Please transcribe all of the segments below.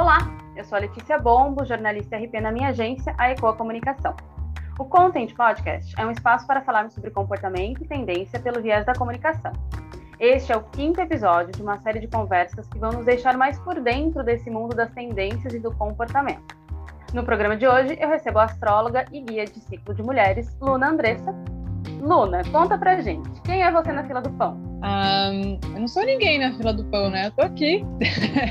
Olá, eu sou a Letícia Bombo, jornalista RP na minha agência, a Ecoa Comunicação. O Content Podcast é um espaço para falarmos sobre comportamento e tendência pelo viés da comunicação. Este é o quinto episódio de uma série de conversas que vão nos deixar mais por dentro desse mundo das tendências e do comportamento. No programa de hoje, eu recebo a astróloga e guia de ciclo de mulheres, Luna Andressa. Luna, conta pra gente, quem é você na fila do pão? Eu não sou ninguém na fila do pão, né? Eu tô aqui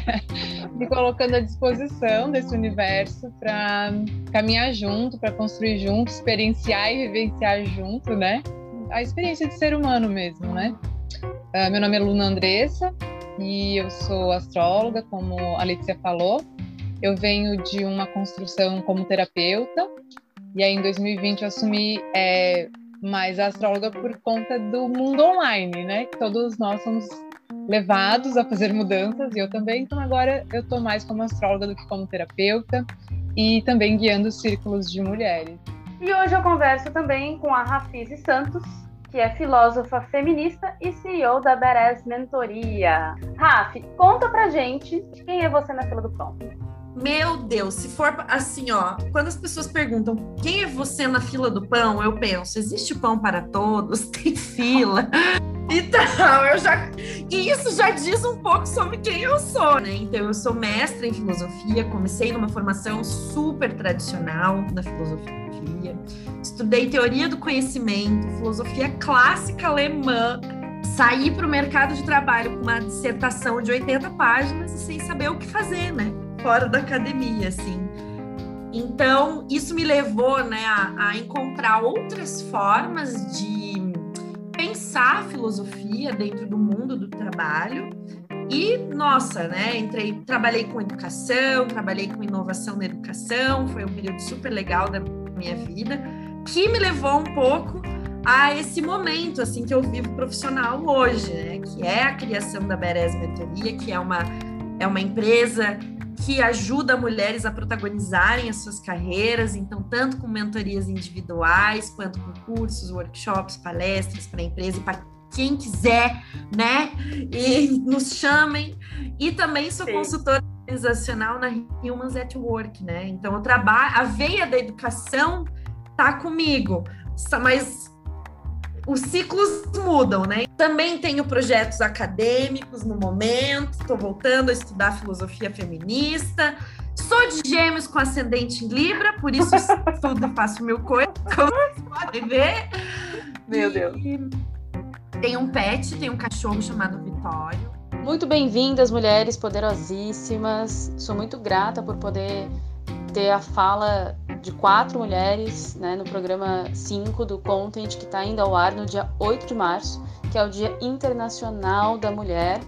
me colocando à disposição desse universo para caminhar junto, para construir junto, experienciar e vivenciar junto, né? A experiência de ser humano mesmo, né? Uh, meu nome é Luna Andressa e eu sou astróloga, como a Letícia falou. Eu venho de uma construção como terapeuta e aí em 2020 eu assumi é, mais astróloga por conta do mundo online, né? Todos nós somos levados a fazer mudanças e eu também. Então agora eu estou mais como astróloga do que como terapeuta e também guiando círculos de mulheres. E hoje eu converso também com a Rafise Santos, que é filósofa feminista e CEO da Beres Mentoria. Raf, conta pra gente quem é você na fila do pão. Meu Deus, se for assim, ó, quando as pessoas perguntam quem é você na fila do pão, eu penso, existe pão para todos? Tem fila? Então, eu já. E isso já diz um pouco sobre quem eu sou, né? Então, eu sou mestra em filosofia, comecei numa formação super tradicional na filosofia, estudei teoria do conhecimento, filosofia clássica alemã, saí para o mercado de trabalho com uma dissertação de 80 páginas e sem saber o que fazer, né? Fora da academia, assim. Então, isso me levou né, a, a encontrar outras formas de pensar a filosofia dentro do mundo do trabalho. E, nossa, né? Entrei, trabalhei com educação, trabalhei com inovação na educação, foi um período super legal da minha vida, que me levou um pouco a esse momento assim que eu vivo profissional hoje, né? Que é a criação da Beres Mentoria, que é uma, é uma empresa que ajuda mulheres a protagonizarem as suas carreiras, então, tanto com mentorias individuais, quanto com cursos, workshops, palestras para a empresa e para quem quiser, né? E nos chamem. E também sou Sim. consultora organizacional na Humans at Work, né? Então, eu trabalho, a veia da educação tá comigo, mas os ciclos mudam, né? Também tenho projetos acadêmicos no momento, estou voltando a estudar filosofia feminista. Sou de gêmeos com ascendente em Libra, por isso estudo e faço mil coisas, como vocês podem ver. Meu Deus. Tem um pet, tem um cachorro chamado Vitório. Muito bem-vindas, mulheres poderosíssimas. Sou muito grata por poder ter a fala de quatro mulheres né, no programa 5 do Content, que está indo ao ar no dia 8 de março, que é o Dia Internacional da Mulher.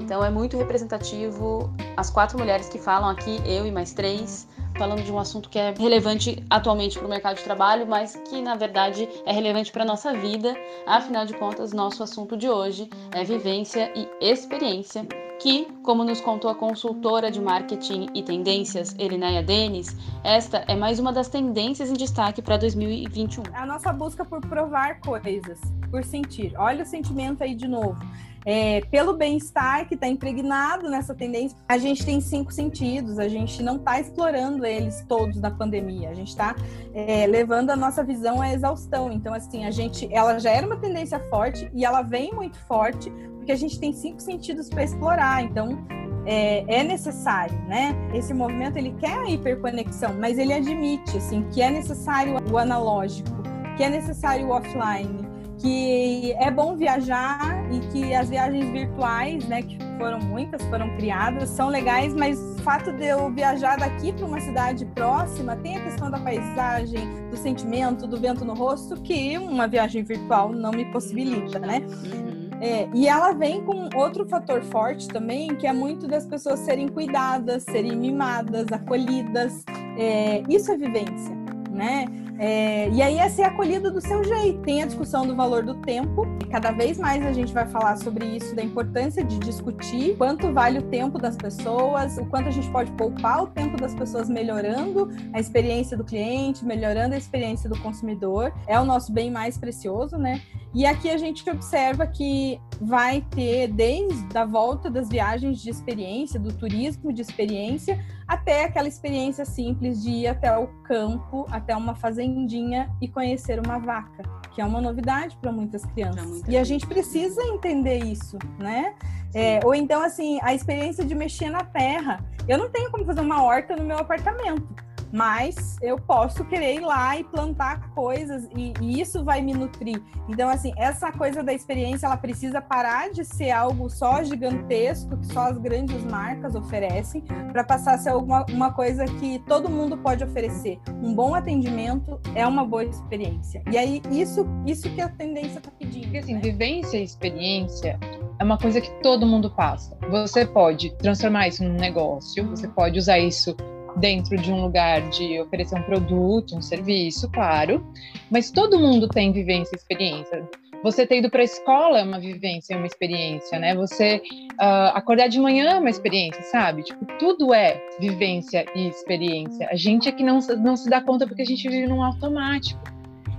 Então é muito representativo as quatro mulheres que falam aqui, eu e mais três, falando de um assunto que é relevante atualmente para o mercado de trabalho, mas que na verdade é relevante para a nossa vida. Afinal de contas, nosso assunto de hoje é vivência e experiência que, como nos contou a consultora de marketing e tendências Elinéia Denis, esta é mais uma das tendências em destaque para 2021. A nossa busca por provar coisas, por sentir. Olha o sentimento aí de novo. É, pelo bem-estar que está impregnado nessa tendência, a gente tem cinco sentidos, a gente não está explorando eles todos na pandemia, a gente está é, levando a nossa visão à exaustão. Então, assim, a gente, ela já era uma tendência forte e ela vem muito forte porque a gente tem cinco sentidos para explorar. Então, é, é, necessário, né? Esse movimento ele quer a hiperconexão, mas ele admite assim que é necessário o analógico, que é necessário o offline, que é bom viajar e que as viagens virtuais, né, que foram muitas, foram criadas, são legais, mas o fato de eu viajar daqui para uma cidade próxima tem a questão da paisagem, do sentimento, do vento no rosto, que uma viagem virtual não me possibilita, né? Uhum. É, e ela vem com outro fator forte também, que é muito das pessoas serem cuidadas, serem mimadas, acolhidas. É, isso é vivência, né? É, e aí é ser acolhido do seu jeito. Tem a discussão do valor do tempo. Cada vez mais a gente vai falar sobre isso, da importância de discutir quanto vale o tempo das pessoas, o quanto a gente pode poupar o tempo das pessoas melhorando a experiência do cliente, melhorando a experiência do consumidor. É o nosso bem mais precioso, né? E aqui a gente observa que vai ter desde a volta das viagens de experiência, do turismo de experiência, até aquela experiência simples de ir até o campo, até uma fazendinha e conhecer uma vaca, que é uma novidade para muitas crianças. Muita e a gente precisa entender isso, né? É, ou então, assim, a experiência de mexer na terra. Eu não tenho como fazer uma horta no meu apartamento mas eu posso querer ir lá e plantar coisas e, e, isso vai me nutrir. Então, assim, essa coisa da experiência, ela precisa parar de ser algo só gigantesco que só as grandes marcas oferecem, para passar a ser alguma, uma coisa que todo mundo pode oferecer. Um bom atendimento é uma boa experiência. E aí, isso, isso que a tendência está pedindo. Porque, assim, né? vivência e experiência é uma coisa que todo mundo passa. Você pode transformar isso num negócio, você pode usar isso dentro de um lugar de oferecer um produto, um serviço, claro, mas todo mundo tem vivência e experiência. Você ter ido para a escola é uma vivência, é uma experiência, né? Você uh, acordar de manhã é uma experiência, sabe? Tipo, tudo é vivência e experiência. A gente é que não, não se dá conta porque a gente vive num automático.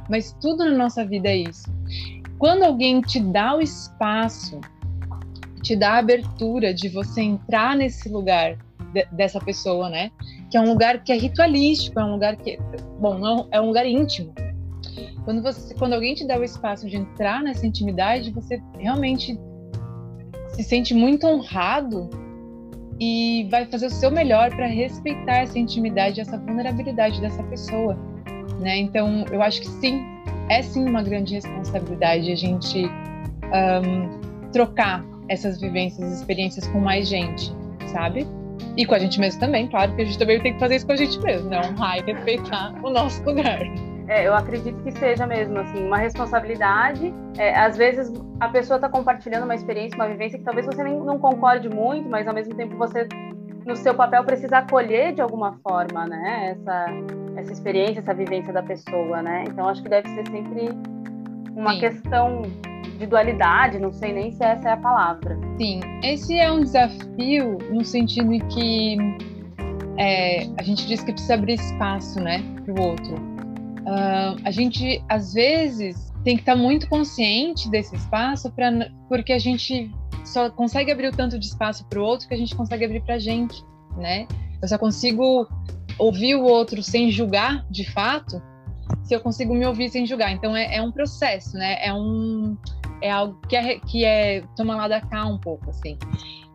Mas tudo na nossa vida é isso. Quando alguém te dá o espaço, te dá a abertura de você entrar nesse lugar de, dessa pessoa, né? Que é um lugar que é ritualístico, é um lugar que, bom, não, é um lugar íntimo. Quando você, quando alguém te dá o espaço de entrar nessa intimidade, você realmente se sente muito honrado e vai fazer o seu melhor para respeitar essa intimidade, essa vulnerabilidade dessa pessoa, né? Então, eu acho que sim, é sim uma grande responsabilidade a gente um, trocar essas vivências, experiências com mais gente, sabe? E com a gente mesmo também, claro, que a gente também tem que fazer isso com a gente mesmo, né? Honrar e respeitar o nosso lugar. É, eu acredito que seja mesmo, assim, uma responsabilidade. É, às vezes a pessoa está compartilhando uma experiência, uma vivência que talvez você nem, não concorde muito, mas ao mesmo tempo você, no seu papel, precisa acolher de alguma forma, né? Essa, essa experiência, essa vivência da pessoa, né? Então acho que deve ser sempre uma Sim. questão de dualidade, não sei nem se essa é a palavra. Sim, esse é um desafio no sentido em que é, a gente diz que precisa abrir espaço, né, para o outro. Uh, a gente, às vezes, tem que estar muito consciente desse espaço, pra, porque a gente só consegue abrir o tanto de espaço para o outro que a gente consegue abrir para a gente, né? Eu só consigo ouvir o outro sem julgar, de fato, se eu consigo me ouvir sem julgar. Então é, é um processo, né? É um é algo que é, que é toma lá da cá um pouco, assim.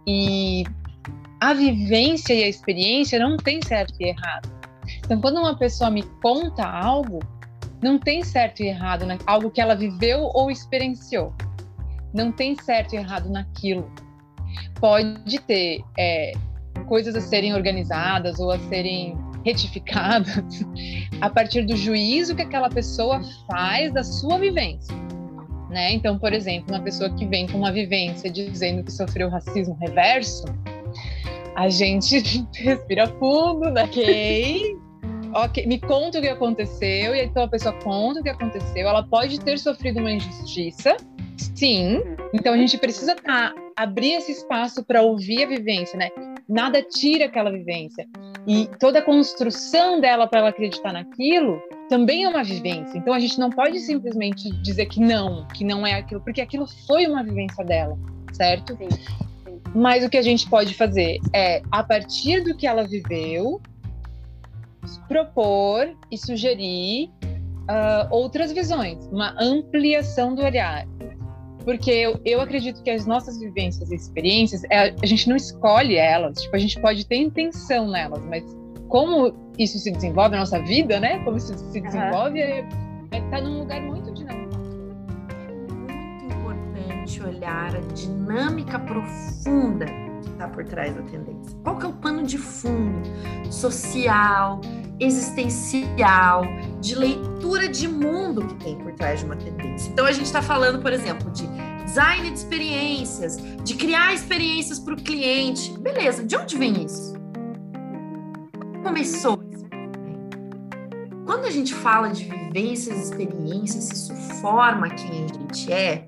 E a vivência e a experiência não tem certo e errado. Então, quando uma pessoa me conta algo, não tem certo e errado, né? algo que ela viveu ou experienciou. Não tem certo e errado naquilo. Pode ter é, coisas a serem organizadas ou a serem retificadas a partir do juízo que aquela pessoa faz da sua vivência. Né? Então, por exemplo, uma pessoa que vem com uma vivência dizendo que sofreu racismo reverso, a gente respira fundo, né? Ok. ok, me conta o que aconteceu, e então a pessoa conta o que aconteceu. Ela pode ter sofrido uma injustiça, sim. Então a gente precisa tá, abrir esse espaço para ouvir a vivência, né? Nada tira aquela vivência. E toda a construção dela para ela acreditar naquilo também é uma vivência. Então a gente não pode simplesmente dizer que não, que não é aquilo, porque aquilo foi uma vivência dela, certo? Sim. sim. Mas o que a gente pode fazer é, a partir do que ela viveu, propor e sugerir uh, outras visões, uma ampliação do olhar. Porque eu, eu acredito que as nossas vivências e experiências, é, a gente não escolhe elas, tipo, a gente pode ter intenção nelas, mas como isso se desenvolve, a nossa vida, né? Como isso se desenvolve, uhum. é, é tá num lugar muito dinâmico. É muito importante olhar a dinâmica profunda está por trás da tendência. Qual que é o pano de fundo social, existencial, de leitura de mundo que tem por trás de uma tendência? Então a gente está falando, por exemplo, de design de experiências, de criar experiências para o cliente. Beleza, de onde vem isso? começou Quando a gente fala de vivências, experiências, isso forma quem a gente é,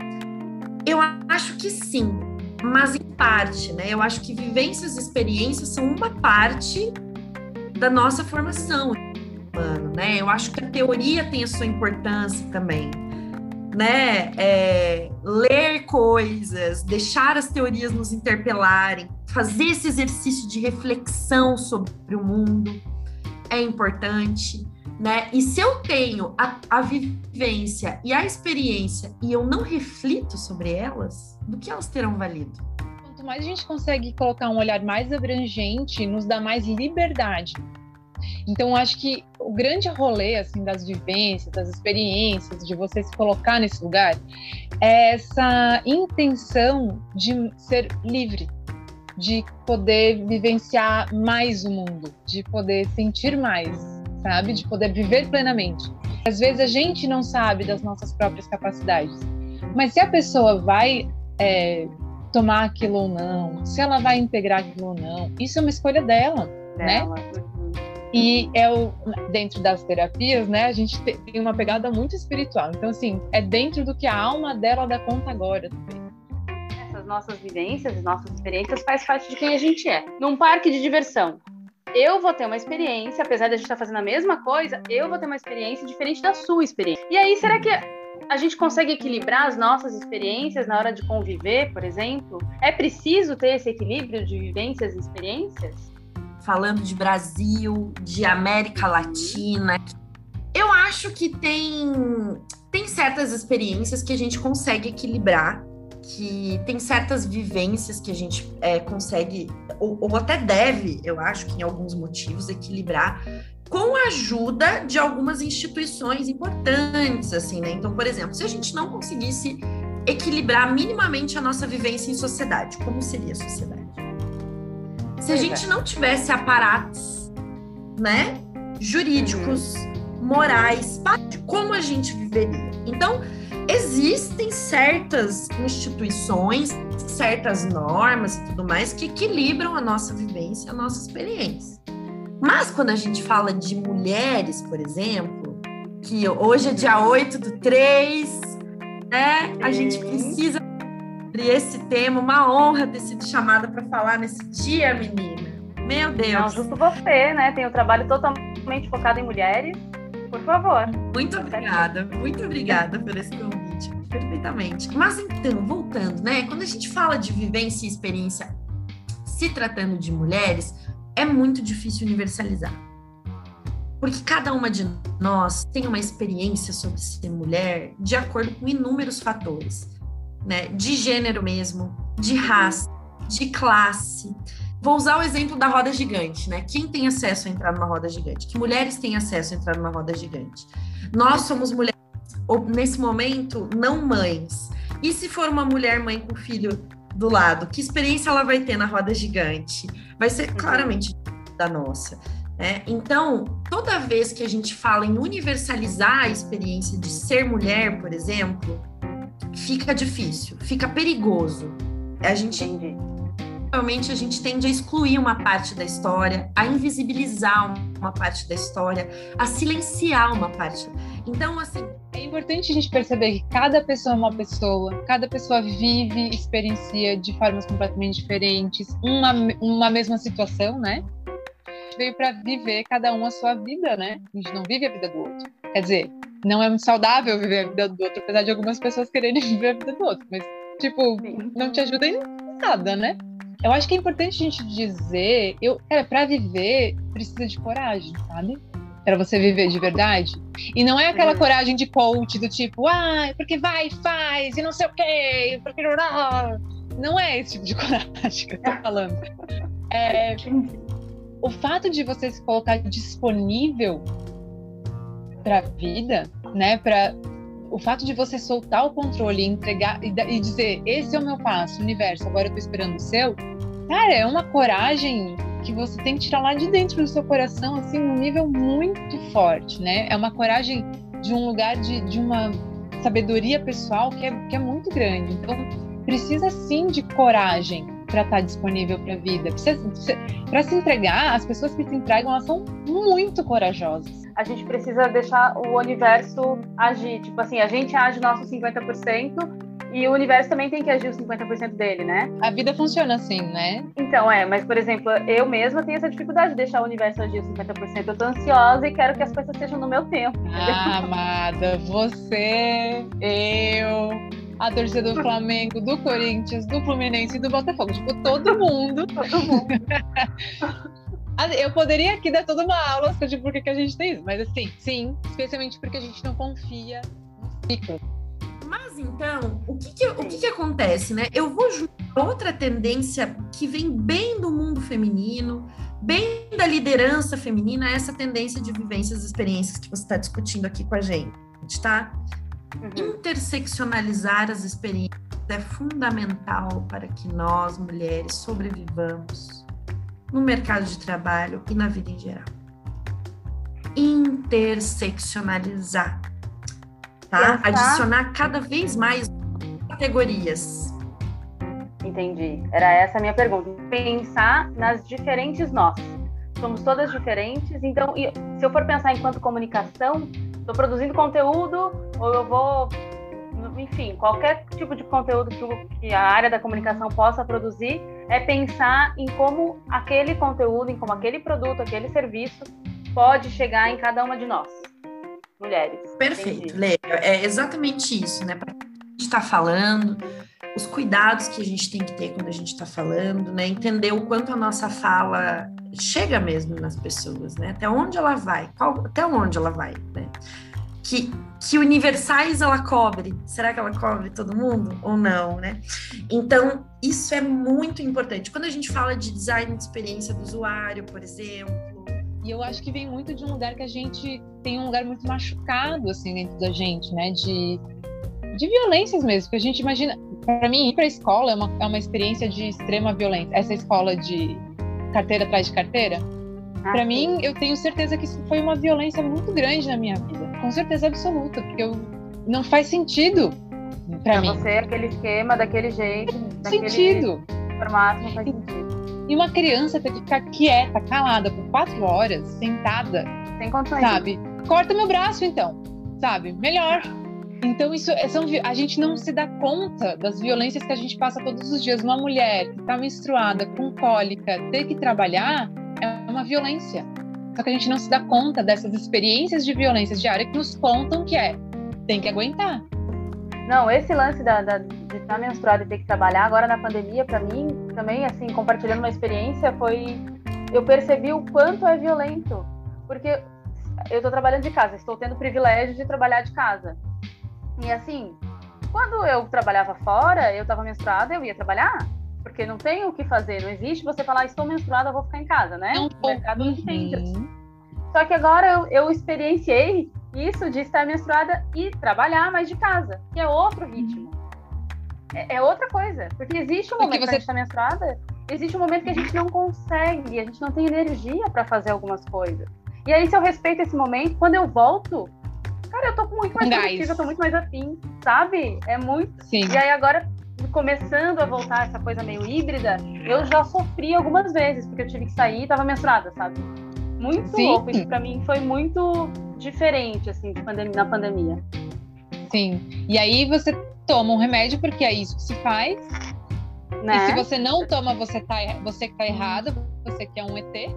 eu acho que sim, mas em parte, né? Eu acho que vivências e experiências são uma parte da nossa formação humano, né? Eu acho que a teoria tem a sua importância também. né? É, ler coisas, deixar as teorias nos interpelarem, fazer esse exercício de reflexão sobre o mundo é importante, né? E se eu tenho a, a vivência e a experiência e eu não reflito sobre elas, do que elas terão valido? Quanto mais a gente consegue colocar um olhar mais abrangente, nos dá mais liberdade. Então, acho que o grande rolê assim das vivências, das experiências, de você se colocar nesse lugar, é essa intenção de ser livre, de poder vivenciar mais o mundo, de poder sentir mais, sabe? De poder viver plenamente. Às vezes a gente não sabe das nossas próprias capacidades, mas se a pessoa vai é, tomar aquilo ou não, se ela vai integrar aquilo ou não, isso é uma escolha dela, né? dela. né? E é o, dentro das terapias, né, a gente tem uma pegada muito espiritual. Então, assim, é dentro do que a alma dela dá conta agora também nossas vivências, nossas experiências faz parte de quem a gente é. Num parque de diversão, eu vou ter uma experiência, apesar de a gente estar tá fazendo a mesma coisa, eu vou ter uma experiência diferente da sua experiência. E aí, será que a gente consegue equilibrar as nossas experiências na hora de conviver, por exemplo? É preciso ter esse equilíbrio de vivências e experiências? Falando de Brasil, de América Latina, eu acho que tem, tem certas experiências que a gente consegue equilibrar que tem certas vivências que a gente é, consegue, ou, ou, até deve, eu acho que em alguns motivos, equilibrar com a ajuda de algumas instituições importantes, assim, né? Então, por exemplo, se a gente não conseguisse equilibrar minimamente a nossa vivência em sociedade, como seria a sociedade? Se a gente não tivesse aparatos, né, jurídicos, uhum. morais, como a gente viveria? Então, existem certas instituições, certas normas e tudo mais que equilibram a nossa vivência, a nossa experiência. Mas quando a gente fala de mulheres, por exemplo, que hoje é dia 8 do 3, né? A gente precisa de esse tema, uma honra ter sido chamada para falar nesse dia, menina. Meu Deus. Não, justo você, né? Tem um trabalho totalmente focado em mulheres por favor. Muito obrigada, muito obrigada por esse convite. Perfeitamente. Mas então, voltando, né? Quando a gente fala de vivência e experiência se tratando de mulheres, é muito difícil universalizar. Porque cada uma de nós tem uma experiência sobre ser mulher de acordo com inúmeros fatores, né? De gênero mesmo, de raça, de classe, Vou usar o exemplo da roda gigante, né? Quem tem acesso a entrar numa roda gigante? Que mulheres têm acesso a entrar numa roda gigante? Nós somos mulheres, nesse momento, não mães. E se for uma mulher mãe com filho do lado, que experiência ela vai ter na roda gigante? Vai ser uhum. claramente da nossa. Né? Então, toda vez que a gente fala em universalizar a experiência de ser mulher, por exemplo, fica difícil, fica perigoso. A gente Entendi Realmente a gente tende a excluir uma parte da história, a invisibilizar uma parte da história, a silenciar uma parte. Então, assim. É importante a gente perceber que cada pessoa é uma pessoa, cada pessoa vive, experiencia de formas completamente diferentes, uma, uma mesma situação, né? Veio para viver cada um a sua vida, né? A gente não vive a vida do outro. Quer dizer, não é muito saudável viver a vida do outro, apesar de algumas pessoas quererem viver a vida do outro, mas, tipo, não te ajuda em nada, né? Eu acho que é importante a gente dizer, eu, cara, para viver precisa de coragem, sabe? Para você viver de verdade. E não é aquela coragem de coach do tipo, ah, porque vai, faz, e não sei o quê, porque não é esse tipo de coragem que eu tô falando. É, o fato de você se colocar disponível para a vida, né, para o fato de você soltar o controle e entregar e, e, dizer esse é o meu passo, universo, agora eu tô esperando o seu, cara, é uma coragem que você tem que tirar lá de dentro do seu coração, assim, num nível muito forte, né? É uma coragem de um lugar de, de uma sabedoria pessoal que é, que é muito grande. Então, precisa sim de coragem para estar tá disponível para a vida. Para se entregar, as pessoas que se entregam, elas são muito corajosas a gente precisa deixar o universo agir. Tipo assim, a gente age nosso 50% E o universo também tem que agir os 50% dele, né? A vida funciona assim, né? Então, é, mas, por exemplo, eu mesma tenho essa dificuldade de deixar o universo agir os 50%. Eu tô ansiosa e quero que as coisas sejam no meu tempo. Ah, amada, você, eu, a torcida do Flamengo, do Corinthians, do Fluminense e do Botafogo. Tipo, todo mundo. Todo mundo. Eu poderia aqui dar toda uma aula de por que a gente tem isso, mas assim, sim, especialmente porque a gente não confia no ciclo. Mas então, o que que, o que, que acontece, né? Eu vou juntar outra tendência que vem bem do mundo feminino, bem da liderança feminina, essa tendência de vivências e experiências que você está discutindo aqui com a gente, tá? Uhum. Interseccionalizar as experiências é fundamental para que nós, mulheres, sobrevivamos no mercado de trabalho e na vida em geral. Interseccionalizar, tá? Adicionar cada vez mais categorias. Entendi. Era essa a minha pergunta. Pensar nas diferentes nós. Somos todas diferentes, então, se eu for pensar enquanto comunicação, estou produzindo conteúdo ou eu vou enfim, qualquer tipo de conteúdo que a área da comunicação possa produzir, é pensar em como aquele conteúdo, em como aquele produto, aquele serviço pode chegar em cada uma de nós, mulheres. Perfeito, Leia. É exatamente isso, né? Para a gente está falando, os cuidados que a gente tem que ter quando a gente está falando, né? Entender o quanto a nossa fala chega mesmo nas pessoas, né? Até onde ela vai, qual, até onde ela vai, né? que, que universais ela cobre. Será que ela cobre todo mundo ou não, né? Então, isso é muito importante. Quando a gente fala de design de experiência do usuário, por exemplo. E eu acho que vem muito de um lugar que a gente tem um lugar muito machucado, assim, dentro da gente, né? De, de violências mesmo. Que a gente imagina. Para mim, ir para a escola é uma, é uma experiência de extrema violência. Essa escola de carteira atrás de carteira. Ah, para mim, eu tenho certeza que isso foi uma violência muito grande na minha vida com certeza absoluta, porque eu, não faz sentido para você, aquele esquema, daquele jeito, daquele sentido. formato, não faz sentido. E uma criança ter que ficar quieta, calada por quatro horas, sentada. Sem condições. Sabe? Corta meu braço, então. Sabe? Melhor. Então, isso é, são, a gente não se dá conta das violências que a gente passa todos os dias. Uma mulher que está menstruada, com cólica, ter que trabalhar é uma violência. Só que a gente não se dá conta dessas experiências de violência diária que nos contam que é tem que aguentar. Não, esse lance da, da de estar menstruada e ter que trabalhar agora na pandemia, para mim, também, assim, compartilhando uma experiência, foi. Eu percebi o quanto é violento. Porque eu estou trabalhando de casa, estou tendo o privilégio de trabalhar de casa. E, assim, quando eu trabalhava fora, eu estava menstruada, eu ia trabalhar porque não tem o que fazer, não existe você falar, estou menstruada, vou ficar em casa, né? Não, o mercado não isso. Só que agora eu, eu experienciei isso de estar menstruada e trabalhar mais de casa, que é outro uhum. ritmo. É, é outra coisa, porque existe um momento você... que a gente está menstruada, existe um momento que a gente não consegue, a gente não tem energia para fazer algumas coisas. E aí, se eu respeito esse momento, quando eu volto, cara, eu tô muito mais produtiva, eu tô muito mais afim, sabe? É muito. Sim. E aí agora começando a voltar essa coisa meio híbrida, eu já sofri algumas vezes, porque eu tive que sair e tava menstruada, sabe? Muito Sim. louco. Isso pra mim foi muito diferente, assim, pandemia, na pandemia. Sim. E aí você toma um remédio, porque é isso que se faz. Né? E se você não toma, você, tá, você que tá errado, você que é um ET. É,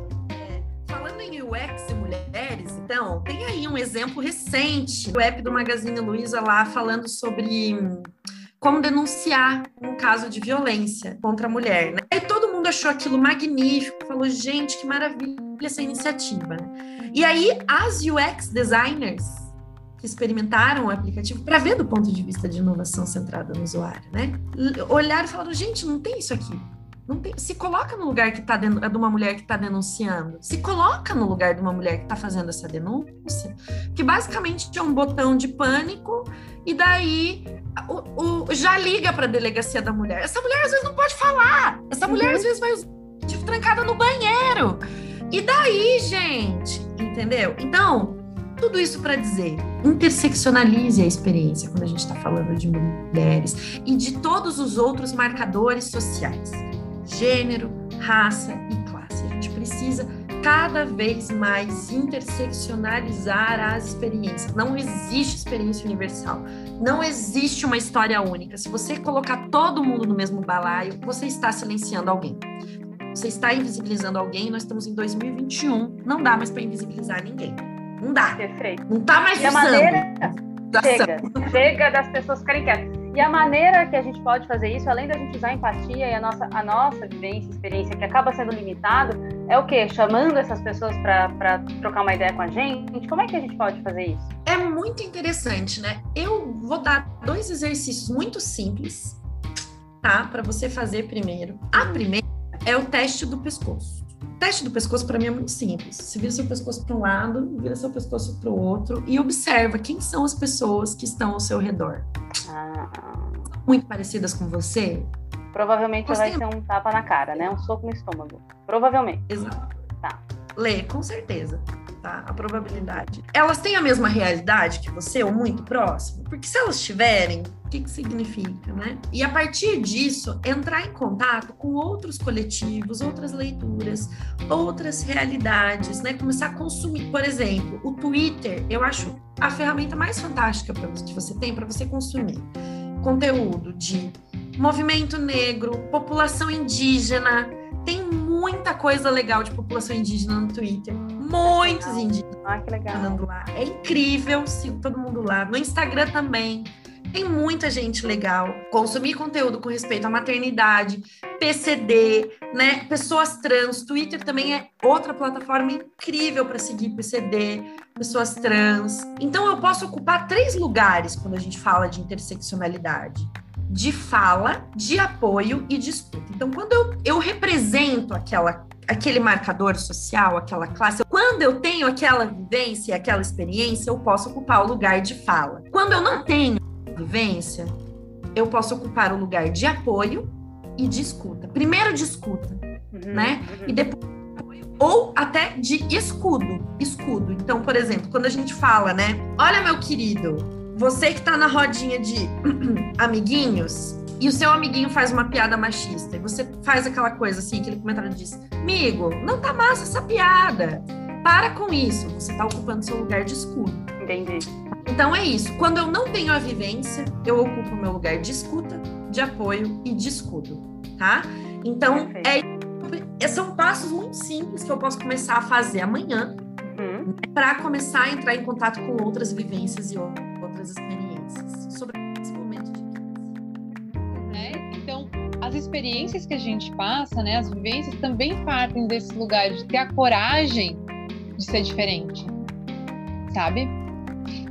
falando em UX e mulheres, então, tem aí um exemplo recente do app do Magazine Luiza lá falando sobre como denunciar um caso de violência contra a mulher. Né? E todo mundo achou aquilo magnífico, falou, gente, que maravilha essa iniciativa. Né? E aí, as UX designers que experimentaram o aplicativo para ver do ponto de vista de inovação centrada no usuário, né? Olharam e falaram, gente, não tem isso aqui. Não tem, se coloca no lugar que está de uma mulher que está denunciando. Se coloca no lugar de uma mulher que está fazendo essa denúncia. Que basicamente é um botão de pânico e daí o, o já liga para a delegacia da mulher. Essa mulher às vezes não pode falar. Essa mulher uhum. às vezes vai tipo, trancada no banheiro. E daí, gente, entendeu? Então, tudo isso para dizer, interseccionalize a experiência quando a gente está falando de mulheres e de todos os outros marcadores sociais, gênero, raça e classe. A gente precisa cada vez mais interseccionalizar as experiências. Não existe experiência universal. Não existe uma história única. Se você colocar todo mundo no mesmo balaio, você está silenciando alguém. Você está invisibilizando alguém. Nós estamos em 2021. Não dá mais para invisibilizar ninguém. Não dá. Perfeito. Não tá mais E a usando. maneira. da Chega, chega das pessoas ficarem quietas. E a maneira que a gente pode fazer isso, além da gente usar a empatia e a nossa, a nossa vivência, experiência, que acaba sendo limitado, é o quê? Chamando essas pessoas para trocar uma ideia com a gente? Como é que a gente pode fazer isso? É muito interessante, né? Eu vou dar dois exercícios muito simples, tá? Para você fazer primeiro. A primeira é o teste do pescoço. O teste do pescoço para mim é muito simples. Você vira seu pescoço para um lado, vira seu pescoço para o outro e observa quem são as pessoas que estão ao seu redor. Ah, Muito parecidas com você? provavelmente Você vai tem- ser um tapa na cara, né? Um soco no estômago. Provavelmente. Exato. Tá. Lê, com certeza. Tá? A probabilidade. Elas têm a mesma realidade que você, ou muito próximo? Porque se elas tiverem, o que, que significa, né? E a partir disso, entrar em contato com outros coletivos, outras leituras, outras realidades, né? Começar a consumir. Por exemplo, o Twitter, eu acho a ferramenta mais fantástica que você tem para você consumir conteúdo de movimento negro, população indígena. Tem muita coisa legal de população indígena no Twitter. Muitos indígenas Ah, que legal. andando lá. É incrível, sigo todo mundo lá. No Instagram também. Tem muita gente legal. Consumir conteúdo com respeito à maternidade, PCD, né? Pessoas trans. Twitter também é outra plataforma incrível para seguir PCD, pessoas trans. Então eu posso ocupar três lugares quando a gente fala de interseccionalidade. De fala, de apoio e de escuta. Então, quando eu, eu represento aquela aquele marcador social, aquela classe. Quando eu tenho aquela vivência, aquela experiência, eu posso ocupar o lugar de fala. Quando eu não tenho vivência, eu posso ocupar o lugar de apoio e de escuta. Primeiro de escuta, Uhum, né? uhum. E depois ou até de escudo, escudo. Então, por exemplo, quando a gente fala, né? Olha, meu querido, você que tá na rodinha de amiguinhos e o seu amiguinho faz uma piada machista e você faz aquela coisa assim, aquele comentário diz: "Amigo, não tá massa essa piada. Para com isso. Você tá ocupando seu lugar de escudo. Entendi. Então é isso. Quando eu não tenho a vivência, eu ocupo o meu lugar de escuta, de apoio e de escudo, tá? Então, é, são passos muito simples que eu posso começar a fazer amanhã Uhum. para começar a entrar em contato com outras vivências e outras experiências sobre esse momento de crise. né? Então, as experiências que a gente passa, né, as vivências também partem desse lugar de ter a coragem de ser diferente, sabe?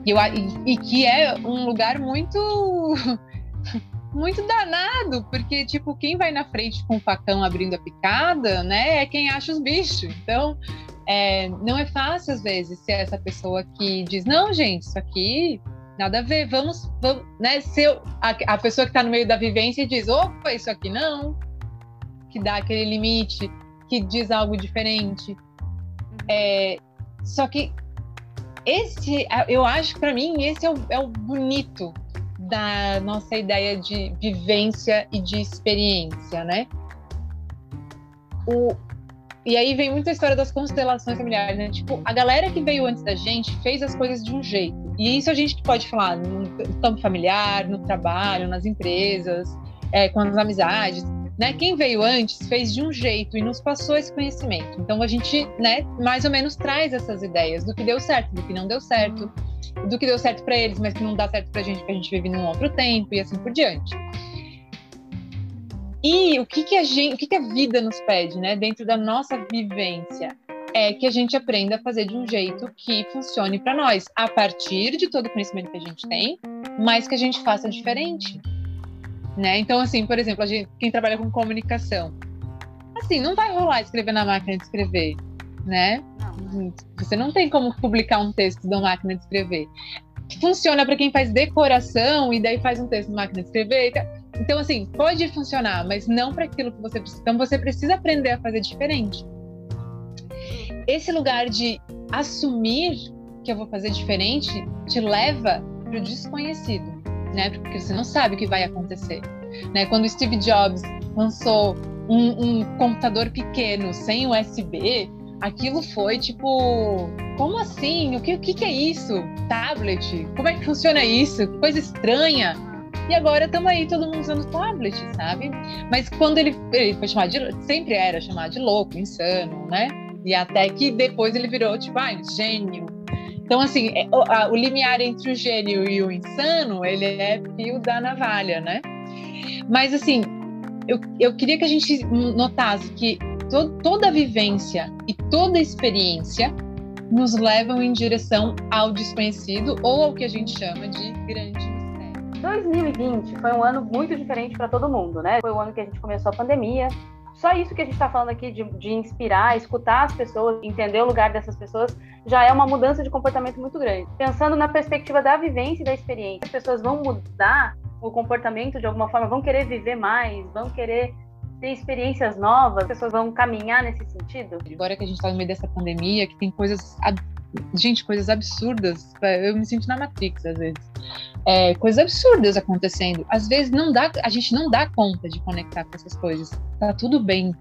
E, eu, e, e que é um lugar muito muito danado, porque tipo, quem vai na frente com o facão abrindo a picada, né, é quem acha os bichos. Então, é, não é fácil às vezes ser essa pessoa que diz, não, gente, isso aqui nada a ver, vamos, vamos né, ser a, a pessoa que está no meio da vivência diz, opa, isso aqui não, que dá aquele limite, que diz algo diferente. É, só que esse, eu acho que para mim, esse é o, é o bonito da nossa ideia de vivência e de experiência, né? O, e aí vem muita história das constelações familiares, né? Tipo, a galera que veio antes da gente fez as coisas de um jeito. E isso a gente pode falar no campo familiar, no trabalho, nas empresas, é, com as amizades. Né? Quem veio antes fez de um jeito e nos passou esse conhecimento. Então a gente, né, mais ou menos traz essas ideias do que deu certo, do que não deu certo, do que deu certo para eles, mas que não dá certo para a gente, porque a gente vive num outro tempo e assim por diante. E o que que a gente, o que que a vida nos pede, né, dentro da nossa vivência, é que a gente aprenda a fazer de um jeito que funcione para nós, a partir de todo o conhecimento que a gente tem, mas que a gente faça diferente, né? Então, assim, por exemplo, a gente, quem trabalha com comunicação, assim, não vai rolar escrever na máquina de escrever, né? Você não tem como publicar um texto da máquina de escrever. Funciona para quem faz decoração e daí faz um texto na máquina de escrever. Então, assim, pode funcionar, mas não para aquilo que você precisa. Então, você precisa aprender a fazer diferente. Esse lugar de assumir que eu vou fazer diferente te leva para o desconhecido, né? Porque você não sabe o que vai acontecer. Né? Quando Steve Jobs lançou um, um computador pequeno sem USB, aquilo foi tipo, como assim? O que, o que é isso? Tablet? Como é que funciona isso? Coisa estranha. E agora estamos aí, todo mundo usando tablet, sabe? Mas quando ele, ele foi chamado de. Sempre era chamado de louco, insano, né? E até que depois ele virou, tipo, ah, gênio. Então, assim, é, o, a, o limiar entre o gênio e o insano, ele é fio da navalha, né? Mas, assim, eu, eu queria que a gente notasse que to, toda vivência e toda experiência nos levam em direção ao desconhecido ou ao que a gente chama de grande. 2020 foi um ano muito diferente para todo mundo, né? Foi o ano que a gente começou a pandemia. Só isso que a gente está falando aqui de, de, inspirar, escutar as pessoas, entender o lugar dessas pessoas, já é uma mudança de comportamento muito grande. Pensando na perspectiva da vivência e da experiência, as pessoas vão mudar o comportamento de alguma forma, vão querer viver mais, vão querer ter experiências novas, as pessoas vão caminhar nesse sentido? Agora que a gente está no meio dessa pandemia, que tem coisas, gente, coisas absurdas, eu me sinto na Matrix às vezes. É, coisas absurdas acontecendo. Às vezes não dá, a gente não dá conta de conectar com essas coisas. Tá tudo bem,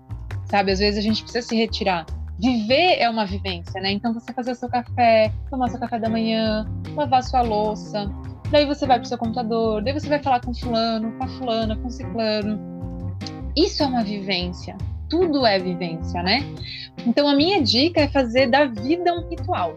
sabe? Às vezes a gente precisa se retirar. Viver é uma vivência, né? Então você fazer seu café, tomar seu café da manhã, lavar sua louça, daí você vai pro seu computador, daí você vai falar com fulano, com a fulana, com ciclano isso é uma vivência. Tudo é vivência, né? Então a minha dica é fazer da vida um ritual.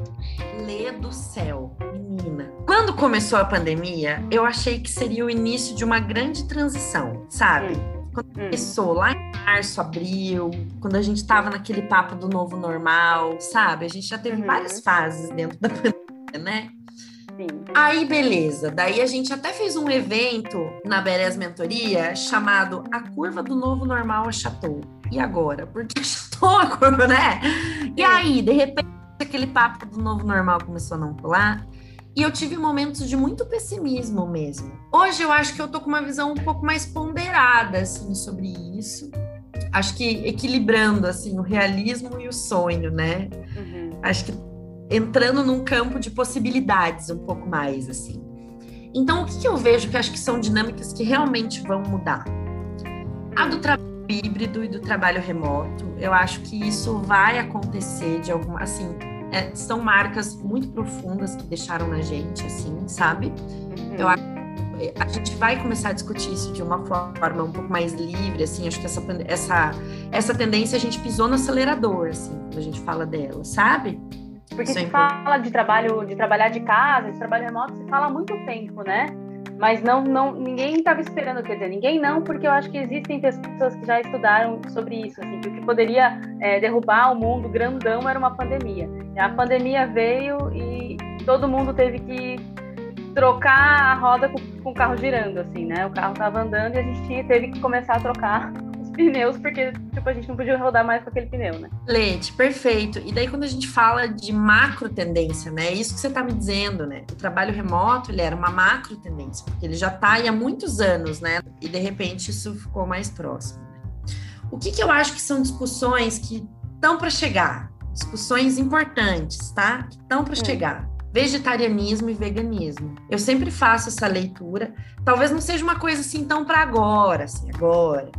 Lê do céu, menina. Quando começou a pandemia, eu achei que seria o início de uma grande transição, sabe? Hum. Quando hum. começou lá em março, abril, quando a gente estava naquele papo do novo normal, sabe? A gente já teve uhum. várias fases dentro da pandemia, né? Sim. Aí, beleza. Daí a gente até fez um evento na Beres Mentoria chamado A Curva do Novo Normal Achatou. E agora? Porque achatou a curva, né? E aí, de repente, aquele papo do novo normal começou a não pular. E eu tive momentos de muito pessimismo mesmo. Hoje eu acho que eu tô com uma visão um pouco mais ponderada, assim, sobre isso. Acho que equilibrando, assim, o realismo e o sonho, né? Uhum. Acho que entrando num campo de possibilidades um pouco mais, assim. Então, o que, que eu vejo que acho que são dinâmicas que realmente vão mudar? A do trabalho híbrido e do trabalho remoto, eu acho que isso vai acontecer de alguma, assim, é, são marcas muito profundas que deixaram na gente, assim, sabe? Eu acho a gente vai começar a discutir isso de uma forma um pouco mais livre, assim, acho que essa, essa, essa tendência a gente pisou no acelerador, assim, quando a gente fala dela, sabe? Porque se fala de trabalho, de trabalhar de casa, de trabalho remoto, se fala há muito tempo, né? Mas não, não, ninguém estava esperando, quer dizer, ninguém não, porque eu acho que existem pessoas que já estudaram sobre isso, assim, que o que poderia é, derrubar o mundo grandão era uma pandemia. A pandemia veio e todo mundo teve que trocar a roda com, com o carro girando, assim, né? O carro estava andando e a gente teve que começar a trocar pneus, porque tipo, a gente não podia rodar mais com aquele pneu, né? Leite, perfeito. E daí quando a gente fala de macro tendência, né? É isso que você está me dizendo, né? O trabalho remoto, ele era uma macro tendência, porque ele já está aí há muitos anos, né? E de repente isso ficou mais próximo. O que, que eu acho que são discussões que estão para chegar? Discussões importantes, tá? Que estão para hum. chegar vegetarianismo e veganismo. Eu sempre faço essa leitura. Talvez não seja uma coisa assim tão para agora, assim, agora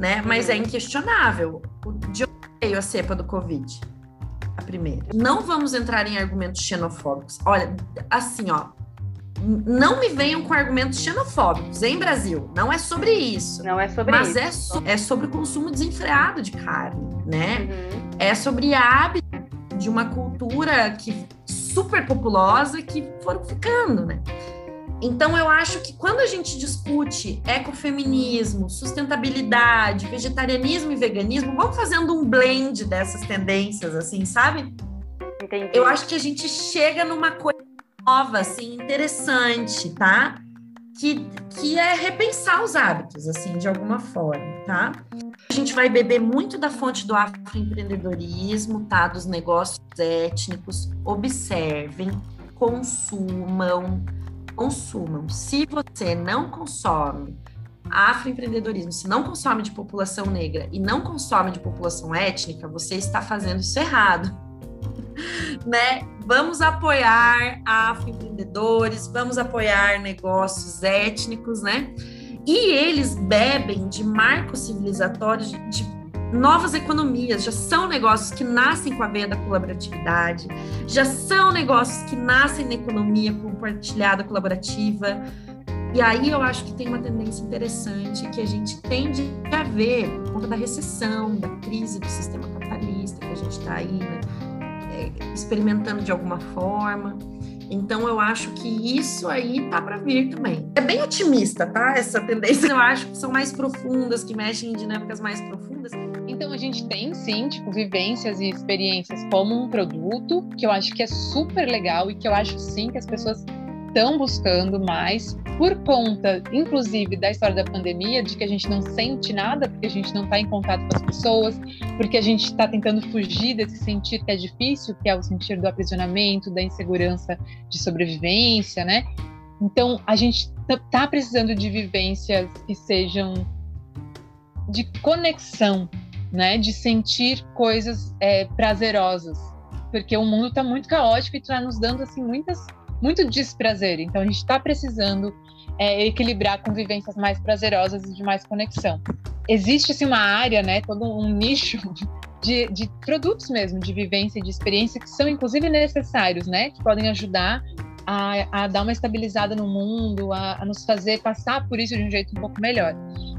né? Mas é uhum. inquestionável. De onde veio a cepa do Covid? A primeira. Não vamos entrar em argumentos xenofóbicos. Olha, assim, ó, não me venham com argumentos xenofóbicos em Brasil. Não é sobre isso. Não é sobre mas isso. Mas é, so, é sobre o consumo desenfreado de carne, né? Uhum. É sobre hábito de uma cultura que super populosa que foram ficando, né? Então, eu acho que quando a gente discute ecofeminismo, sustentabilidade, vegetarianismo e veganismo, vamos fazendo um blend dessas tendências, assim, sabe? Entendi. Eu acho que a gente chega numa coisa nova, assim, interessante, tá? Que, que é repensar os hábitos, assim, de alguma forma, tá? A gente vai beber muito da fonte do afroempreendedorismo, tá? Dos negócios étnicos. Observem, consumam, consumam. Se você não consome afroempreendedorismo, se não consome de população negra e não consome de população étnica, você está fazendo isso errado. né? Vamos apoiar afroempreendedores, vamos apoiar negócios étnicos, né? E eles bebem de marcos civilizatórios de, novas economias, já são negócios que nascem com a veia da colaboratividade, já são negócios que nascem na economia compartilhada, colaborativa. E aí eu acho que tem uma tendência interessante que a gente tende a ver por conta da recessão, da crise do sistema capitalista que a gente está aí né, é, experimentando de alguma forma. Então eu acho que isso aí tá para vir também. É bem otimista, tá? Essa tendência eu acho que são mais profundas, que mexem em dinâmicas mais profundas. Então a gente tem sim, tipo, vivências e experiências como um produto, que eu acho que é super legal e que eu acho sim que as pessoas estão buscando mais por conta, inclusive, da história da pandemia, de que a gente não sente nada, porque a gente não está em contato com as pessoas, porque a gente está tentando fugir desse sentir que é difícil, que é o sentir do aprisionamento, da insegurança de sobrevivência, né? Então, a gente está precisando de vivências que sejam de conexão, né? De sentir coisas é, prazerosas, porque o mundo está muito caótico e está nos dando assim muitas muito desprazer. Então a gente está precisando é, equilibrar convivências mais prazerosas e de mais conexão. Existe assim uma área, né, todo um nicho de, de produtos mesmo, de vivência e de experiência que são inclusive necessários, né, que podem ajudar a, a, dar uma estabilizada no mundo, a, a, nos fazer passar por isso de um jeito um pouco melhor.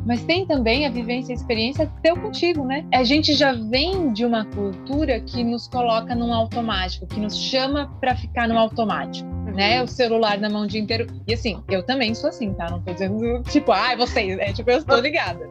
Mas tem também a vivência e a experiência teu contigo, né? A gente já vem de uma cultura que nos coloca num automático, que nos chama para ficar no automático né? O celular na mão o dia inteiro. E assim, eu também sou assim, tá? Não tô dizendo, tipo, ai, ah, vocês, é tipo, eu estou ligada.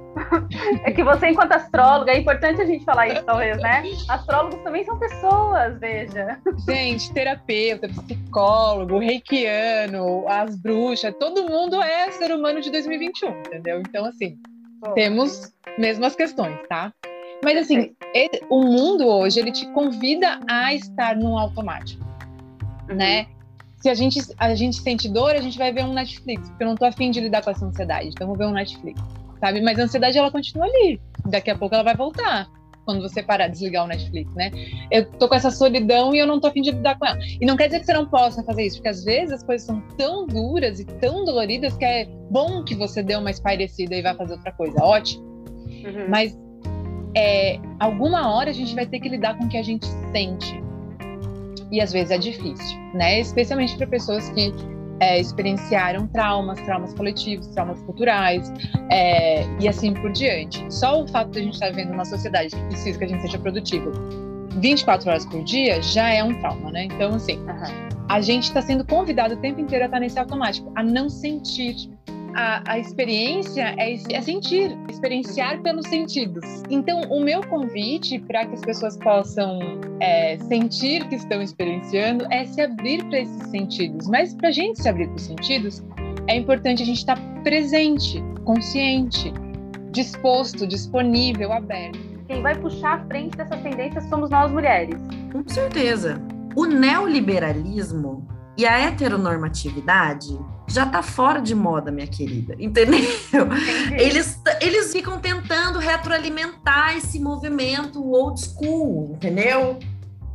é que você, enquanto astróloga, é importante a gente falar isso, talvez, né? Astrólogos também são pessoas, veja. Gente, terapeuta, psicólogo, reikiano, as bruxas, todo mundo é ser humano de 2021, entendeu? Então, assim, Bom. temos mesmas questões, tá? Mas assim, ele, o mundo hoje, ele te convida a estar num automático, uhum. né? Se a gente, a gente sente dor, a gente vai ver um Netflix, porque eu não tô afim de lidar com essa ansiedade, então vou ver um Netflix, sabe? Mas a ansiedade, ela continua ali. Daqui a pouco ela vai voltar, quando você parar de desligar o Netflix, né? Eu tô com essa solidão e eu não tô afim de lidar com ela. E não quer dizer que você não possa fazer isso, porque às vezes as coisas são tão duras e tão doloridas que é bom que você dê uma espairecida e vá fazer outra coisa, ótimo. Uhum. Mas é, alguma hora a gente vai ter que lidar com o que a gente sente e às vezes é difícil, né? Especialmente para pessoas que é, experienciaram traumas, traumas coletivos, traumas culturais é, e assim por diante. Só o fato de a gente estar vivendo uma sociedade que precisa que a gente seja produtivo 24 horas por dia já é um trauma, né? Então, assim, uhum. a gente está sendo convidado o tempo inteiro a estar nesse automático, a não sentir a, a experiência é, é, sentir, experienciar pelos sentidos. Então, o meu convite para que as pessoas possam é, sentir que estão experienciando é se abrir para esses sentidos. Mas para a gente se abrir para os sentidos, é importante a gente estar tá presente, consciente, disposto, disponível, aberto. Quem vai puxar a frente dessas tendências somos nós mulheres. Com certeza. O neoliberalismo e a heteronormatividade já tá fora de moda, minha querida, entendeu? Eles, eles ficam tentando retroalimentar esse movimento old school, entendeu?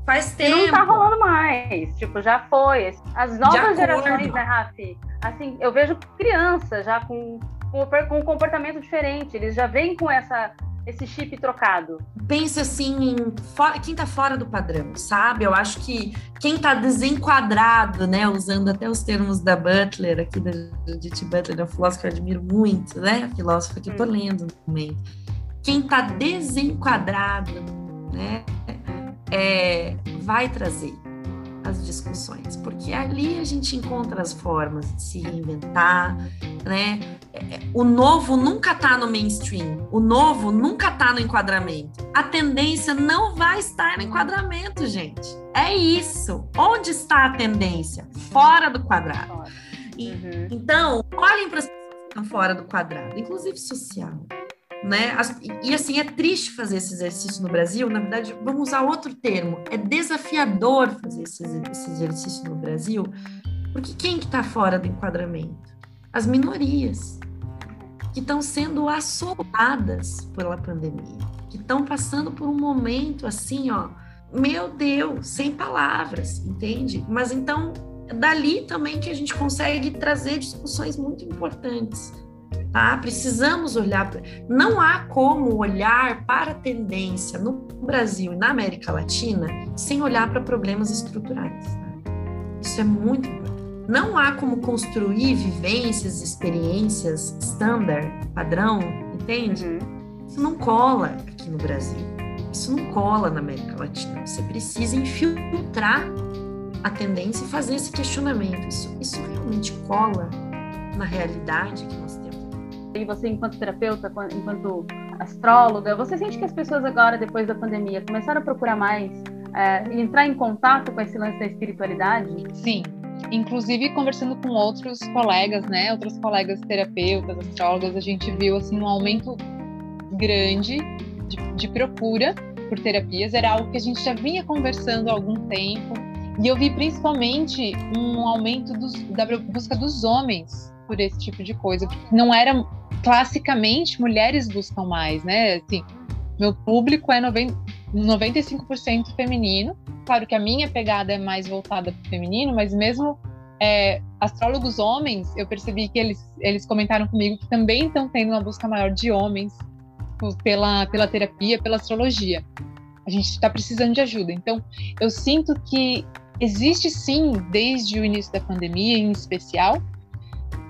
Faz tempo. E não tá rolando mais, tipo, já foi. As novas gerações, né, Rafi? Assim, eu vejo crianças já com, com, com um comportamento diferente, eles já vêm com essa esse chip trocado? Pensa assim, fora, quem tá fora do padrão, sabe? Eu acho que quem tá desenquadrado, né? Usando até os termos da Butler, aqui da Judith Butler, uma filósofa que eu admiro muito, né? A filósofa que eu tô hum. lendo no momento. Quem tá desenquadrado, né? É, vai trazer as discussões, porque ali a gente encontra as formas de se reinventar, né? O novo nunca está no mainstream, o novo nunca está no enquadramento. A tendência não vai estar no enquadramento, gente. É isso. Onde está a tendência? Fora do quadrado. Uhum. Então, olhem para as pessoas que estão fora do quadrado, inclusive social né? E assim, é triste fazer esse exercício no Brasil. Na verdade, vamos usar outro termo. É desafiador fazer esse, esse exercício no Brasil, porque quem que está fora do enquadramento? As minorias que estão sendo assoladas pela pandemia, que estão passando por um momento assim, ó, meu Deus, sem palavras, entende? Mas então, dali também que a gente consegue trazer discussões muito importantes Tá? Precisamos olhar. Não há como olhar para a tendência no Brasil e na América Latina sem olhar para problemas estruturais. Tá? Isso é muito importante. Não há como construir vivências, experiências standard, padrão, entende? Uhum. Isso não cola aqui no Brasil. Isso não cola na América Latina. Você precisa infiltrar a tendência e fazer esse questionamento. Isso, isso realmente cola na realidade que nós temos. E você, enquanto terapeuta, enquanto astróloga, você sente que as pessoas agora, depois da pandemia, começaram a procurar mais é, entrar em contato com esse lance da espiritualidade? Sim, inclusive conversando com outros colegas, né, outros colegas terapeutas, astrólogas, a gente viu assim um aumento grande de, de procura por terapias. Era algo que a gente já vinha conversando há algum tempo. E eu vi principalmente um aumento dos, da busca dos homens por esse tipo de coisa, não era classicamente mulheres buscam mais, né? Assim, meu público é 90, 95% feminino. Claro que a minha pegada é mais voltada para o feminino, mas mesmo é, astrólogos homens, eu percebi que eles, eles comentaram comigo que também estão tendo uma busca maior de homens pela, pela terapia, pela astrologia. A gente está precisando de ajuda. Então, eu sinto que existe sim, desde o início da pandemia em especial,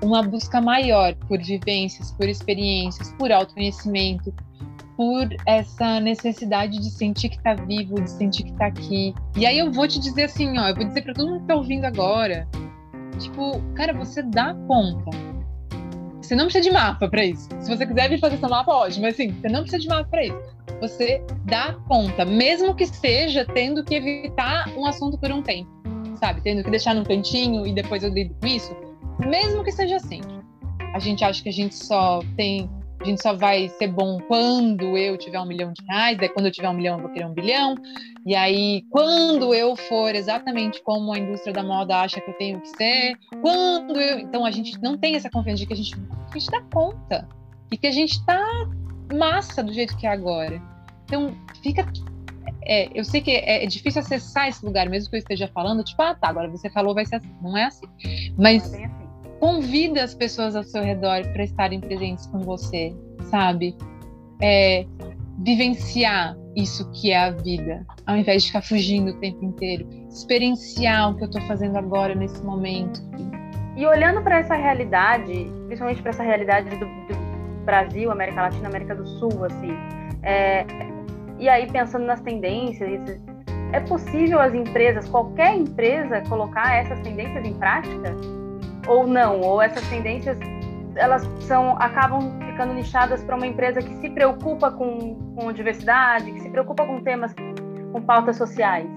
uma busca maior por vivências, por experiências, por autoconhecimento, por essa necessidade de sentir que tá vivo, de sentir que tá aqui. E aí eu vou te dizer assim, ó, eu vou dizer para todo mundo que tá ouvindo agora, tipo, cara, você dá conta. Você não precisa de mapa para isso. Se você quiser vir fazer seu mapa, ótimo, mas assim, você não precisa de mapa para isso. Você dá conta, mesmo que seja tendo que evitar um assunto por um tempo, sabe? Tendo que deixar num cantinho e depois eu lido com isso. Mesmo que seja assim. A gente acha que a gente só tem a gente só vai ser bom quando eu tiver um milhão de reais, daí quando eu tiver um milhão eu vou querer um bilhão, e aí quando eu for exatamente como a indústria da moda acha que eu tenho que ser, quando eu... Então a gente não tem essa confiança de que a gente, a gente dá conta, e que a gente tá massa do jeito que é agora. Então fica... É, eu sei que é, é, difícil acessar esse lugar, mesmo que eu esteja falando, tipo, ah, tá, agora você falou, vai ser assim. Não é assim. Mas... É assim convida as pessoas ao seu redor para estarem presentes com você, sabe? É, vivenciar isso que é a vida, ao invés de ficar fugindo o tempo inteiro, experienciar o que eu estou fazendo agora nesse momento. E olhando para essa realidade, principalmente para essa realidade do, do, Brasil, América Latina, América do Sul, assim, é, e aí pensando nas tendências, é possível as empresas, qualquer empresa, colocar essas tendências em prática? Ou não, ou essas tendências elas são acabam ficando nichadas para uma empresa que se preocupa com, com diversidade, que se preocupa com temas, com pautas sociais?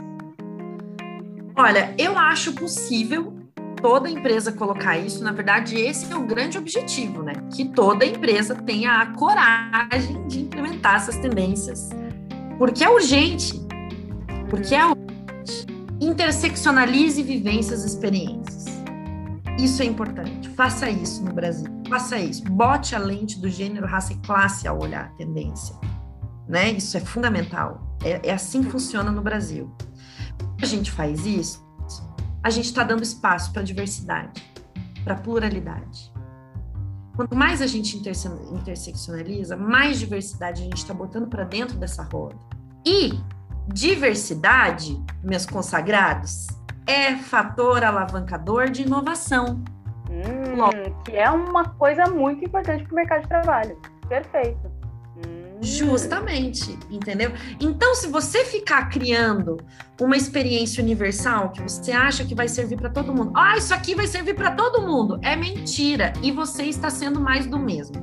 Olha, eu acho possível toda empresa colocar isso. Na verdade, esse é o grande objetivo, né? Que toda empresa tenha a coragem de implementar essas tendências, porque é urgente. Porque é urgente. Interseccionalize vivências e experiências. Isso é importante. Faça isso no Brasil. Faça isso. Bote a lente do gênero, raça e classe ao olhar a tendência. Né? Isso é fundamental. É, é assim que funciona no Brasil. A gente faz isso, a gente está dando espaço para diversidade, para pluralidade. Quanto mais a gente interse interseccionaliza, mais diversidade a gente está botando para dentro dessa roda. E diversidade, meus consagrados, é fator alavancador de inovação. Hum, que é uma coisa muito importante para o mercado de trabalho. Perfeito. Hum. Justamente, entendeu? Então, se você ficar criando uma experiência universal que você acha que vai servir para todo mundo, ah, isso aqui vai servir para todo mundo, é mentira. E você está sendo mais do mesmo.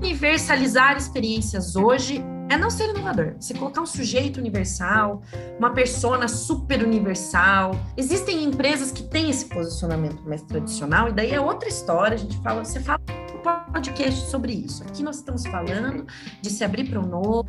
Universalizar experiências hoje é não ser inovador. Você colocar um sujeito universal, uma persona super universal. Existem empresas que têm esse posicionamento mais tradicional, e daí é outra história. A gente fala, você fala um podcast sobre isso. Aqui nós estamos falando de se abrir para o novo,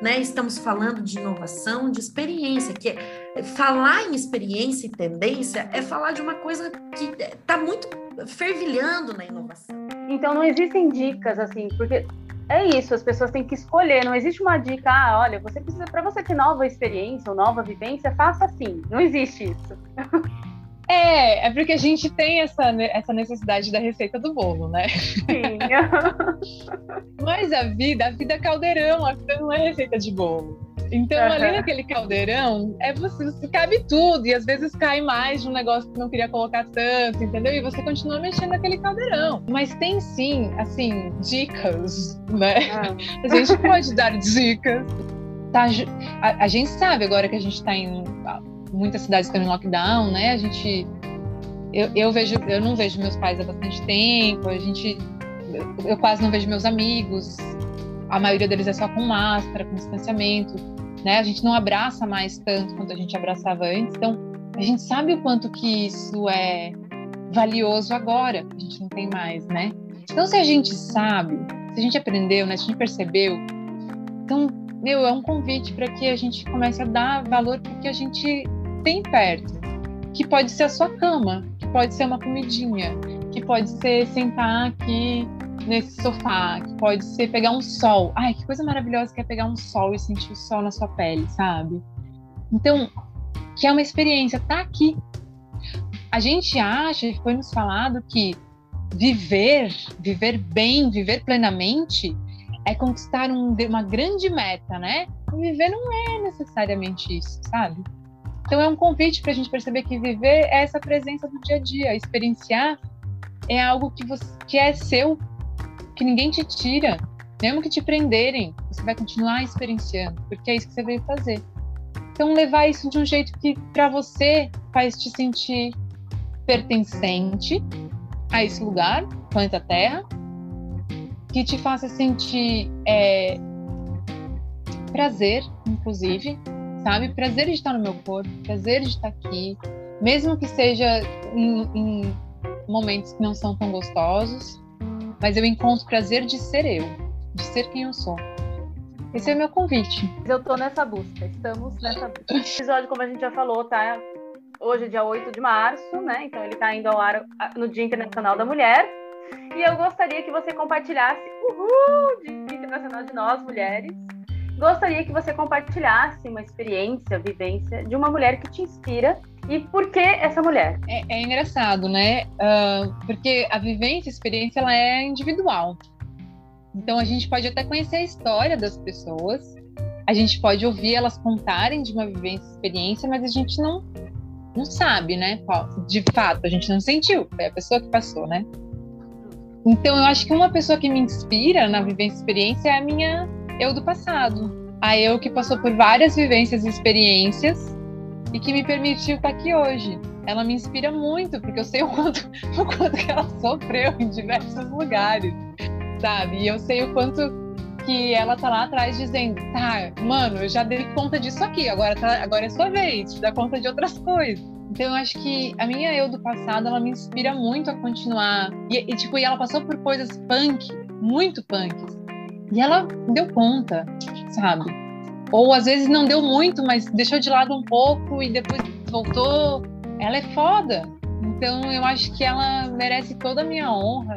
né? Estamos falando de inovação, de experiência, que é, falar em experiência e tendência é falar de uma coisa que está muito fervilhando na inovação. Então não existem dicas assim, porque é isso, as pessoas têm que escolher. Não existe uma dica, ah, olha, você precisa, para você ter nova experiência ou nova vivência, faça assim. Não existe isso. É, é porque a gente tem essa, essa necessidade da receita do bolo, né? Sim. Mas a vida, a vida é caldeirão, a vida não é receita de bolo. Então, Aham. ali naquele caldeirão, é você, você cabe tudo, e às vezes cai mais de um negócio que não queria colocar tanto, entendeu? E você continua mexendo naquele caldeirão. Mas tem sim, assim, dicas, né? Ah, A gente pode dar dicas. Tá, a, a gente sabe agora que a gente está em muitas cidades estão em lockdown, né? A gente eu, eu vejo, eu não vejo meus pais há bastante tempo. A gente eu quase não vejo meus amigos. A maioria deles é só com máscara, com distanciamento, né? A gente não abraça mais tanto quanto a gente abraçava antes. Então, a gente sabe o quanto que isso é valioso agora. A gente não tem mais, né? Então, se a gente sabe, se a gente aprendeu, né? Se a gente percebeu, então, meu, é um convite para que a gente comece a dar valor para que a gente tem perto, que pode ser a sua cama, que pode ser uma comidinha, que pode ser sentar aqui nesse sofá, que pode ser pegar um sol. Ai, que coisa maravilhosa que é pegar um sol e sentir o sol na sua pele, sabe? Então, que é uma experiência, tá aqui. A gente acha, e foi nos falado que viver, viver bem, viver plenamente é conquistar um- uma grande meta, né? E viver não é necessariamente isso, sabe? Então é um convite para a gente perceber que viver é essa presença do dia a dia, experienciar é algo que você que é seu, que ninguém te tira, mesmo que te prenderem, você vai continuar experienciando, porque é isso que você veio fazer. Então levar isso de um jeito que para você faz te sentir pertencente a esse lugar, planeta Terra, que te faça sentir é, prazer, inclusive, sabe? Prazer de estar no meu corpo, prazer de estar aqui, mesmo que seja em, em momentos que não são tão gostosos, mas eu encontro prazer de ser eu, de ser quem eu sou. Esse é o meu convite. Eu tô nessa busca, estamos nessa busca. O episódio, como a gente já falou, tá? Hoje é dia 8 de março, né? Então ele tá indo ao ar ah, no Dia Internacional da Mulher. E eu gostaria que você compartilhasse, uhul, Dia Internacional de Nós, Mulheres. Gostaria que você compartilhasse uma experiência, vivência de uma mulher que te inspira e por que essa mulher? É, é engraçado, né? Ah, porque a vivência, a experiência, ela é individual. Então a gente pode até conhecer a história das pessoas, a gente pode ouvir elas contarem de uma vivência, experiência, mas a gente não não sabe, né? De fato, a gente não sentiu, foi a pessoa que passou, né? Então eu acho que uma pessoa que me inspira na vivência experiência é a minha eu do passado. A eu que passou por várias vivências e experiências e que me permitiu estar aqui hoje. Ela me inspira muito, porque eu sei o quanto, o quanto que ela sofreu em diversos lugares, sabe? E eu sei o quanto que ela tá lá atrás dizendo, tá, mano, eu já dei conta disso aqui, agora, tá, agora é sua vez de dar conta de outras coisas. Então eu acho que a minha eu do passado, ela me inspira muito a continuar. E, e, tipo, e ela passou por coisas punk, muito punks. E ela deu conta, sabe? Ou às vezes não deu muito, mas deixou de lado um pouco e depois voltou. Ela é foda. Então eu acho que ela merece toda a minha honra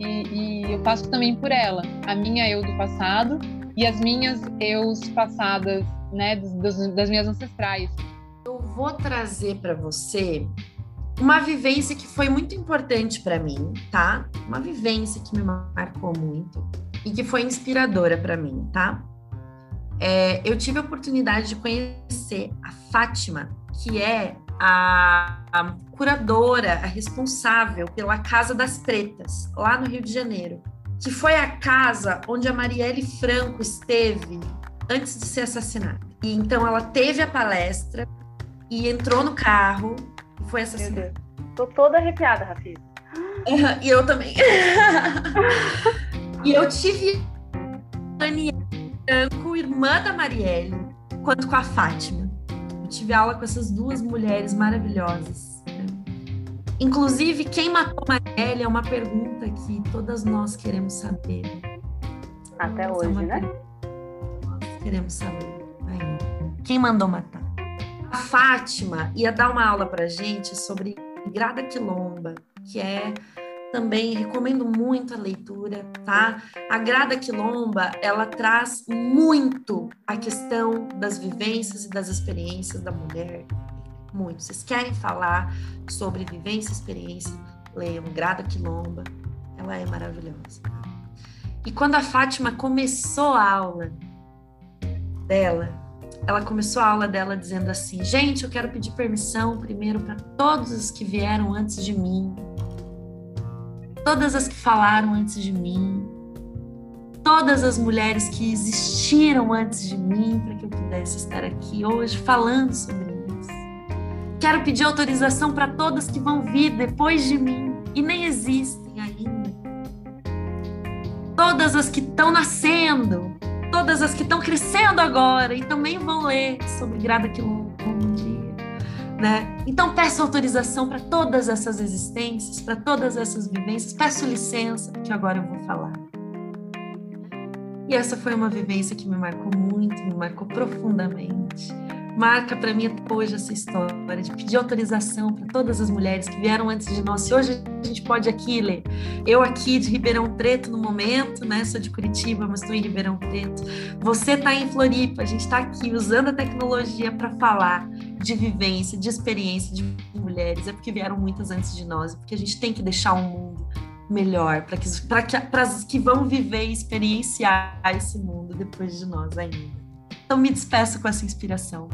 e, e eu passo também por ela. A minha eu do passado e as minhas eus passadas, né, das minhas ancestrais. Eu vou trazer para você uma vivência que foi muito importante para mim, tá? Uma vivência que me marcou muito e que foi inspiradora para mim, tá? É, eu tive a oportunidade de conhecer a Fátima, que é a, a curadora, a responsável pela Casa das Pretas, lá no Rio de Janeiro, que foi a casa onde a Marielle Franco esteve antes de ser assassinada. E então ela teve a palestra e entrou no carro e foi Meu assassinada. Deus. Tô toda arrepiada, Rafi. E eu também. e eu tive a Franco, irmã da Marielle, quanto com a Fátima. Eu tive aula com essas duas mulheres maravilhosas. Inclusive, quem matou Marielle é uma pergunta que todas nós queremos saber. Até Essa é hoje, uma né? Nós queremos saber. Quem mandou matar? A Fátima ia dar uma aula pra gente sobre Grada Quilomba, que é também recomendo muito a leitura, tá? A Grada Quilomba, ela traz muito a questão das vivências e das experiências da mulher muito. Vocês querem falar sobre vivência e experiência? Leiam Grada Quilomba, ela é maravilhosa. E quando a Fátima começou a aula dela, ela começou a aula dela dizendo assim: Gente, eu quero pedir permissão primeiro para todos os que vieram antes de mim, todas as que falaram antes de mim, todas as mulheres que existiram antes de mim para que eu pudesse estar aqui hoje falando sobre isso. Quero pedir autorização para todas que vão vir depois de mim e nem existem ainda. Todas as que estão nascendo, todas as que estão crescendo agora e também vão ler sobre Grada Quilombo. Né? Então peço autorização para todas essas existências, para todas essas vivências. Peço licença, porque agora eu vou falar. E essa foi uma vivência que me marcou muito, me marcou profundamente marca para mim hoje essa história de pedir autorização para todas as mulheres que vieram antes de nós. Se hoje a gente pode aqui ler, eu aqui de Ribeirão Preto no momento, né? Sou de Curitiba, mas estou em Ribeirão Preto. Você está em Floripa, a gente está aqui usando a tecnologia para falar de vivência, de experiência de mulheres. É porque vieram muitas antes de nós, é porque a gente tem que deixar um mundo melhor para que, que, as que vão viver e experienciar esse mundo depois de nós ainda. Então me despeço com essa inspiração.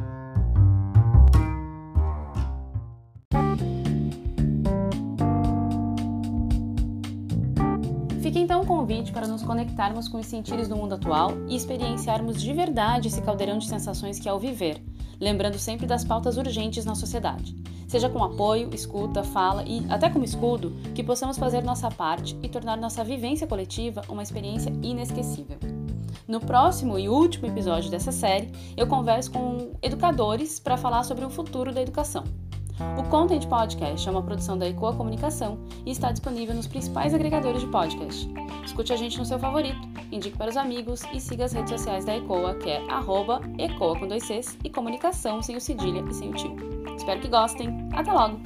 Fica então o convite para nos conectarmos com os sentidos do mundo atual e experienciarmos de verdade esse caldeirão de sensações que é o viver, lembrando sempre das pautas urgentes na sociedade. Seja com apoio, escuta, fala e até como escudo, que possamos fazer nossa parte e tornar nossa vivência coletiva uma experiência inesquecível. No próximo e último episódio dessa série, eu converso com educadores para falar sobre o futuro da educação. O Content Podcast é uma produção da Ecoa Comunicação e está disponível nos principais agregadores de podcast. Escute a gente no seu favorito, indique para os amigos e siga as redes sociais da Ecoa, que é arroba Ecoa com dois Cs e comunicação sem o cedilha e sem o tio. Espero que gostem. Até logo!